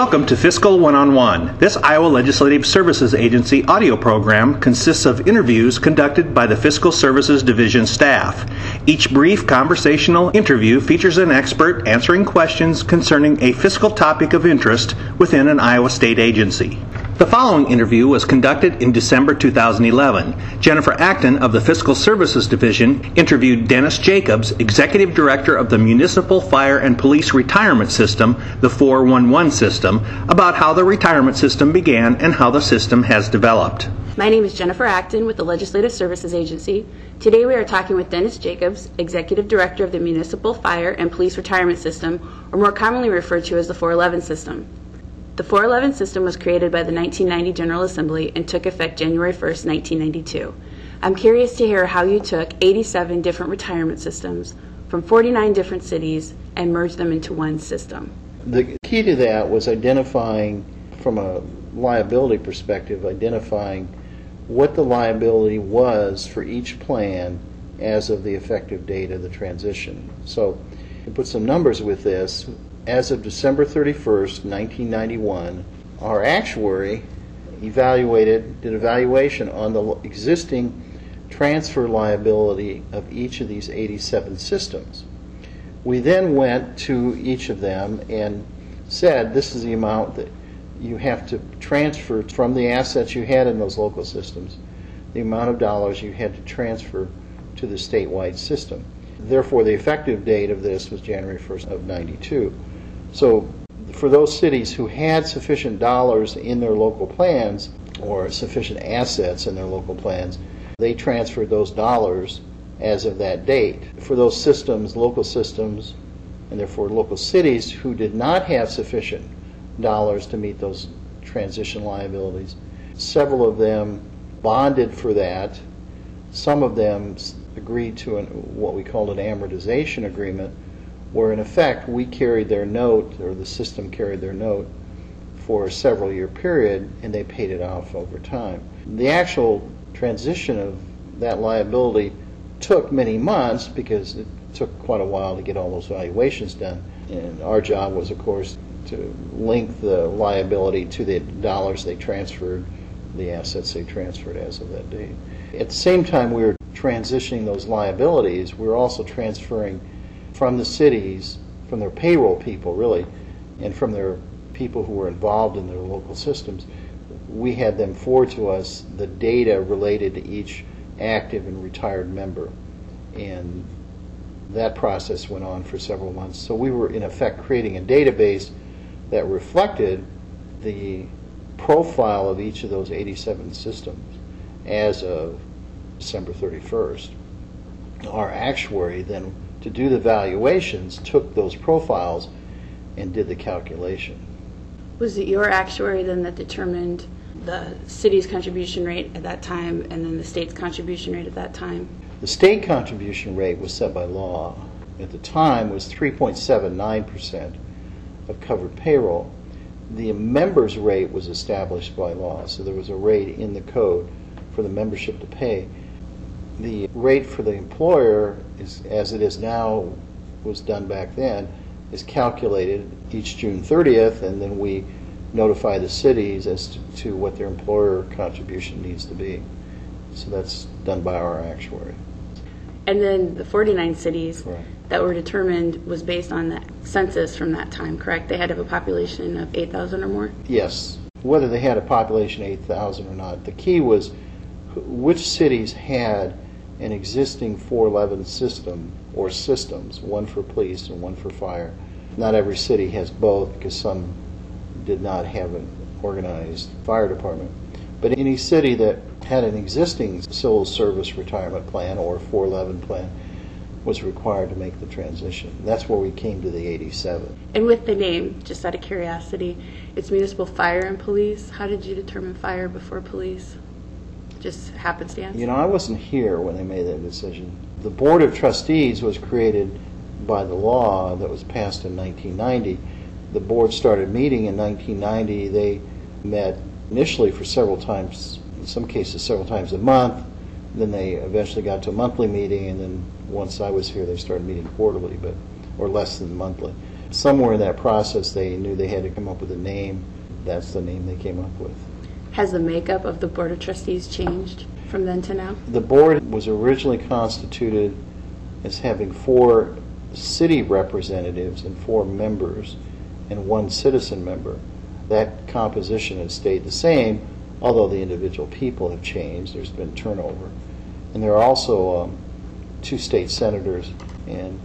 Welcome to Fiscal One on One. This Iowa Legislative Services Agency audio program consists of interviews conducted by the Fiscal Services Division staff. Each brief conversational interview features an expert answering questions concerning a fiscal topic of interest within an Iowa state agency. The following interview was conducted in December 2011. Jennifer Acton of the Fiscal Services Division interviewed Dennis Jacobs, Executive Director of the Municipal Fire and Police Retirement System, the 411 system, about how the retirement system began and how the system has developed. My name is Jennifer Acton with the Legislative Services Agency. Today we are talking with Dennis Jacobs, Executive Director of the Municipal Fire and Police Retirement System, or more commonly referred to as the 411 system. The 411 system was created by the 1990 General Assembly and took effect January 1, 1992. I'm curious to hear how you took 87 different retirement systems from 49 different cities and merged them into one system. The key to that was identifying, from a liability perspective, identifying what the liability was for each plan as of the effective date of the transition. So, to put some numbers with this, as of December 31st, 1991, our actuary evaluated, did evaluation on the existing transfer liability of each of these 87 systems. We then went to each of them and said, this is the amount that you have to transfer from the assets you had in those local systems, the amount of dollars you had to transfer to the statewide system. Therefore, the effective date of this was January 1st of 92. So for those cities who had sufficient dollars in their local plans or sufficient assets in their local plans, they transferred those dollars as of that date. For those systems, local systems, and therefore local cities who did not have sufficient dollars to meet those transition liabilities, several of them bonded for that. Some of them agreed to an, what we called an amortization agreement, where in effect we carried their note, or the system carried their note, for a several year period and they paid it off over time. The actual transition of that liability took many months because it took quite a while to get all those valuations done. And our job was, of course, to link the liability to the dollars they transferred, the assets they transferred as of that date. At the same time we were transitioning those liabilities, we were also transferring from the cities, from their payroll people really, and from their people who were involved in their local systems, we had them forward to us the data related to each active and retired member. And that process went on for several months. So we were in effect creating a database that reflected the profile of each of those 87 systems as of December 31st. Our actuary then, to do the valuations, took those profiles and did the calculation. Was it your actuary then that determined the city's contribution rate at that time and then the state's contribution rate at that time? The state contribution rate was set by law. At the time was 3.79% of covered payroll. The members' rate was established by law, so there was a rate in the code for the membership to pay. The rate for the employer, is, as it is now, was done back then, is calculated each June 30th, and then we notify the cities as to, to what their employer contribution needs to be. So that's done by our actuary. And then the 49 cities Right. that were determined was based on the census from that time, correct? They had to have a population of 8,000 or more? Yes, whether they had a population of 8,000 or not. The key was which cities had an existing 411 system or systems, one for police and one for fire. Not every city has both because some did not have an organized fire department. But any city that had an existing civil service retirement plan or 411 plan was required to make the transition. That's where we came to the 87. And with the name, just out of curiosity, it's municipal fire and police. How did you determine fire before police? Just happenstance? You know, I wasn't here when they made that decision. The Board of Trustees was created by the law that was passed in 1990. The board started meeting in 1990. They met initially for several times, in some cases several times a month. Then they eventually got to a monthly meeting, and then once I was here, they started meeting quarterly, but or less than monthly. somewhere in that process, they knew they had to come up with a name. That's the name they came up with. Has the makeup of the Board of Trustees changed from then to now? The board was originally constituted as having four city representatives and four members and one citizen member. That composition has stayed the same, although the individual people have changed. There's been turnover. And there are also um, two state senators and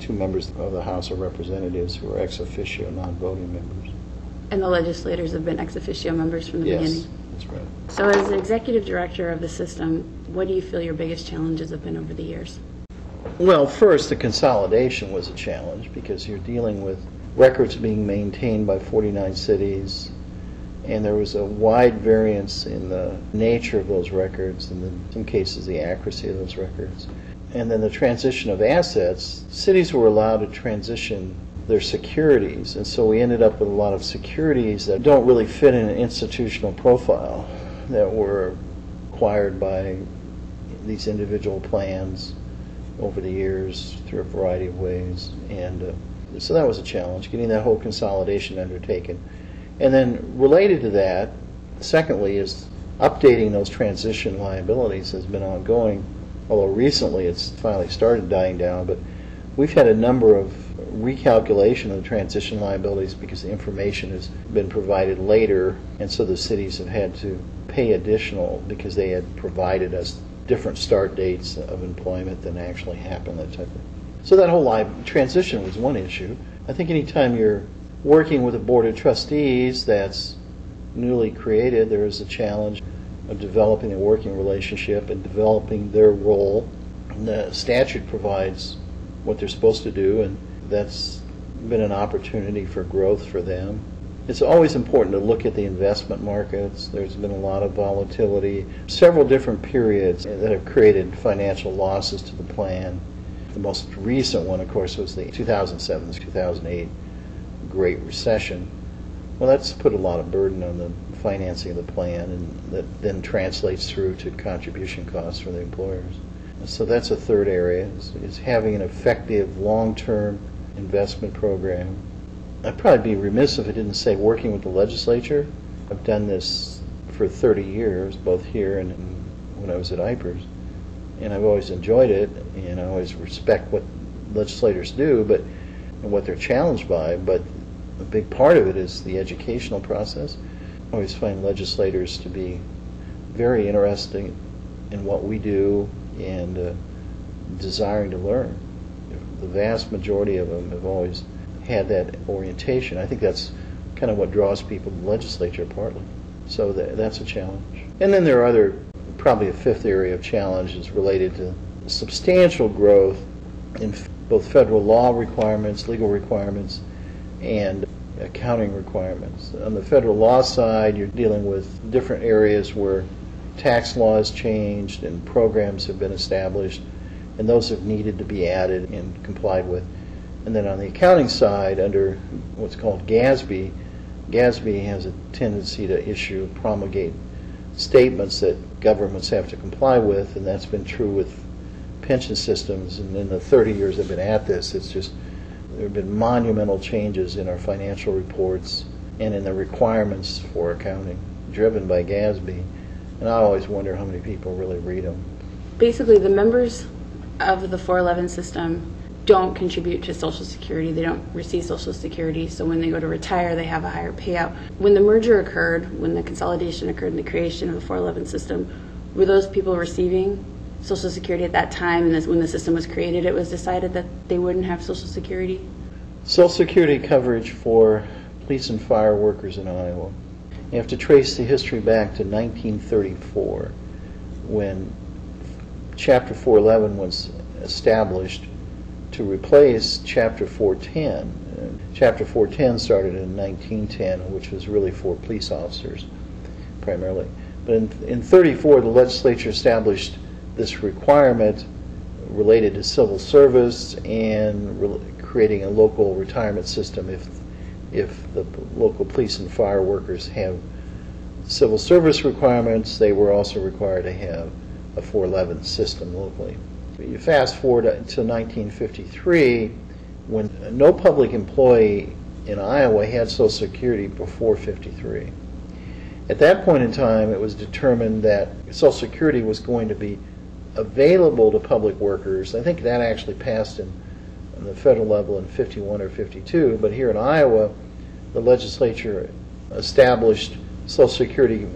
two members of the House of Representatives who are ex officio, non-voting members. And the legislators have been ex officio members from the Yes, beginning? that's right. So as the executive director of the system, what do you feel your biggest challenges have been over the years? Well, first, the consolidation was a challenge because you're dealing with records being maintained by 49 cities, and there was a wide variance in the nature of those records, and in some cases, the accuracy of those records. And then the transition of assets, cities were allowed to transition their securities, and so we ended up with a lot of securities that don't really fit in an institutional profile that were acquired by these individual plans over the years through a variety of ways. And uh, so that was a challenge, getting that whole consolidation undertaken. And then related to that, secondly, is updating those transition liabilities has been ongoing, although recently it's finally started dying down. But we've had a number of recalculation of the transition liabilities because the information has been provided later, and so the cities have had to pay additional because they had provided us different start dates of employment than actually happened, that type of. So that whole transition was one issue. I think anytime you're working with a board of trustees that's newly created, there is a challenge of developing a working relationship and developing their role. And the statute provides what they're supposed to do, and that's been an opportunity for growth for them. It's always important to look at the investment markets. There's been a lot of volatility, several different periods that have created financial losses to the plan. The most recent one, of course, was the 2007 2008 Great Recession. Well, that's put a lot of burden on the financing of the plan, and that then translates through to contribution costs for the employers. So that's a third area, is, is having an effective long-term investment program I'd probably be remiss if I didn't say working with the legislature. I've done this for 30 years, both here and when I was at IPERS. And I've always enjoyed it, and I always respect what legislators do, but and what they're challenged by. But a big part of it is the educational process. I always find legislators to be very interesting in what we do and uh, desiring to learn. The vast majority of them have always had that orientation. I think that's kind of what draws people to the legislature partly. So that, that's a challenge. And then there are other, probably a fifth area of challenges related to substantial growth in both federal law requirements, legal requirements, and accounting requirements. On the federal law side, you're dealing with different areas where tax laws changed and programs have been established, and those have needed to be added and complied with. And then on the accounting side, under what's called GASB, GASB has a tendency to issue, promulgate statements that governments have to comply with, and that's been true with pension systems. And in the 30 years I've been at this, it's just there have been monumental changes in our financial reports and in the requirements for accounting, driven by GASB. And I always wonder how many people really read them. Basically, the members of the 411 system don't contribute to Social Security. They don't receive Social Security. So when they go to retire, they have a higher payout. When the merger occurred, when the consolidation occurred and the creation of the 411 system, were those people receiving Social Security at that time? And when the system was created, it was decided that they wouldn't have Social Security? Social Security coverage for police and fire workers in Iowa. You have to trace the history back to 1934 when Chapter 411 was established to replace Chapter 410. Uh, Chapter 410 started in 1910, which was really for police officers primarily. But in, in 34, the legislature established this requirement related to civil service and re- creating a local retirement system if if the local police and fire workers have civil service requirements, they were also required to have a 411 system locally. You fast forward to 1953, when no public employee in Iowa had Social Security before 53. At that point in time, it was determined that Social Security was going to be available to public workers. I think that actually passed in, on the federal level in 51 or 52, but here in Iowa, the legislature established Social Security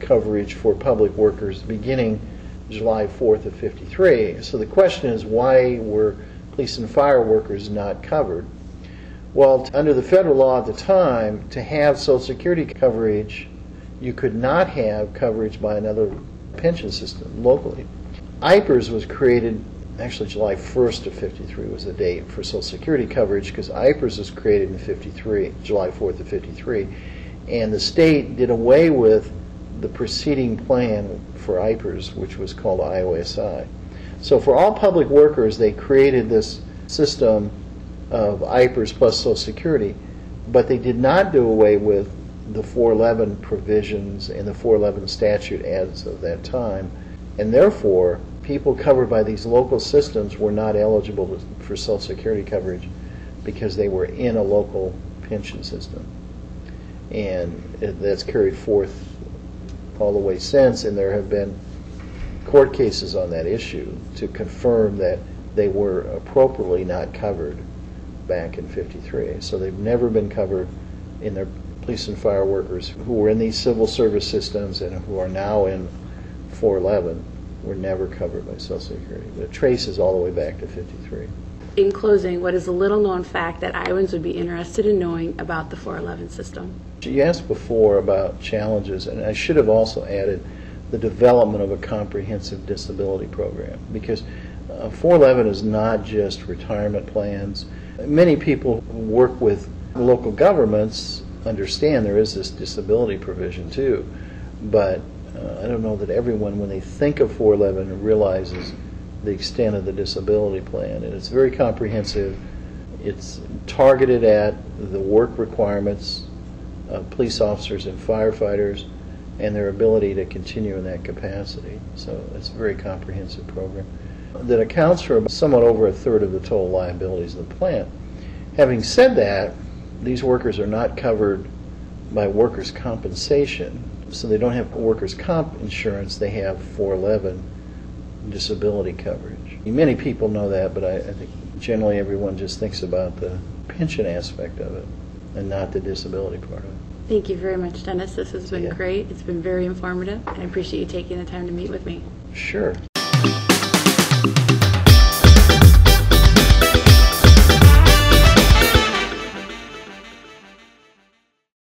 coverage for public workers beginning July 4th of 53. So the question is, why were police and fire workers not covered? Well, under the federal law at the time, to have Social Security coverage, you could not have coverage by another pension system locally. IPERS was created, actually July 1st of 53 was the date for Social Security coverage, because IPERS was created in 53, July 4th of 53. And the state did away with the preceding plan for IPERS, which was called IOSI. So for all public workers, they created this system of IPERS plus Social Security, but they did not do away with the 411 provisions and the 411 statute as of that time, and therefore, people covered by these local systems were not eligible for Social Security coverage because they were in a local pension system. And that's carried forth all the way since, and there have been court cases on that issue to confirm that they were appropriately not covered back in 53. So they've never been covered in their police and fire workers who were in these civil service systems and who are now in 411 were never covered by Social Security. But it traces all the way back to 53. In closing, what is a little-known fact that Iowans would be interested in knowing about the 411 system? You asked before about challenges, and I should have also added the development of a comprehensive disability program because uh, 411 is not just retirement plans. Many people who work with local governments understand there is this disability provision too, but uh, I don't know that everyone, when they think of 411, realizes the extent of the disability plan. And it's very comprehensive. It's targeted at the work requirements police officers and firefighters and their ability to continue in that capacity. So it's a very comprehensive program that accounts for somewhat over a third of the total liabilities of the plant. Having said that, these workers are not covered by workers' compensation, so they don't have workers' comp insurance, they have 411 disability coverage. Many people know that, but I, I think generally everyone just thinks about the pension aspect of it and not the disability part of it. Thank you very much, Dennis. This has been Yeah. great. It's been very informative, and I appreciate you taking the time to meet with me. Sure.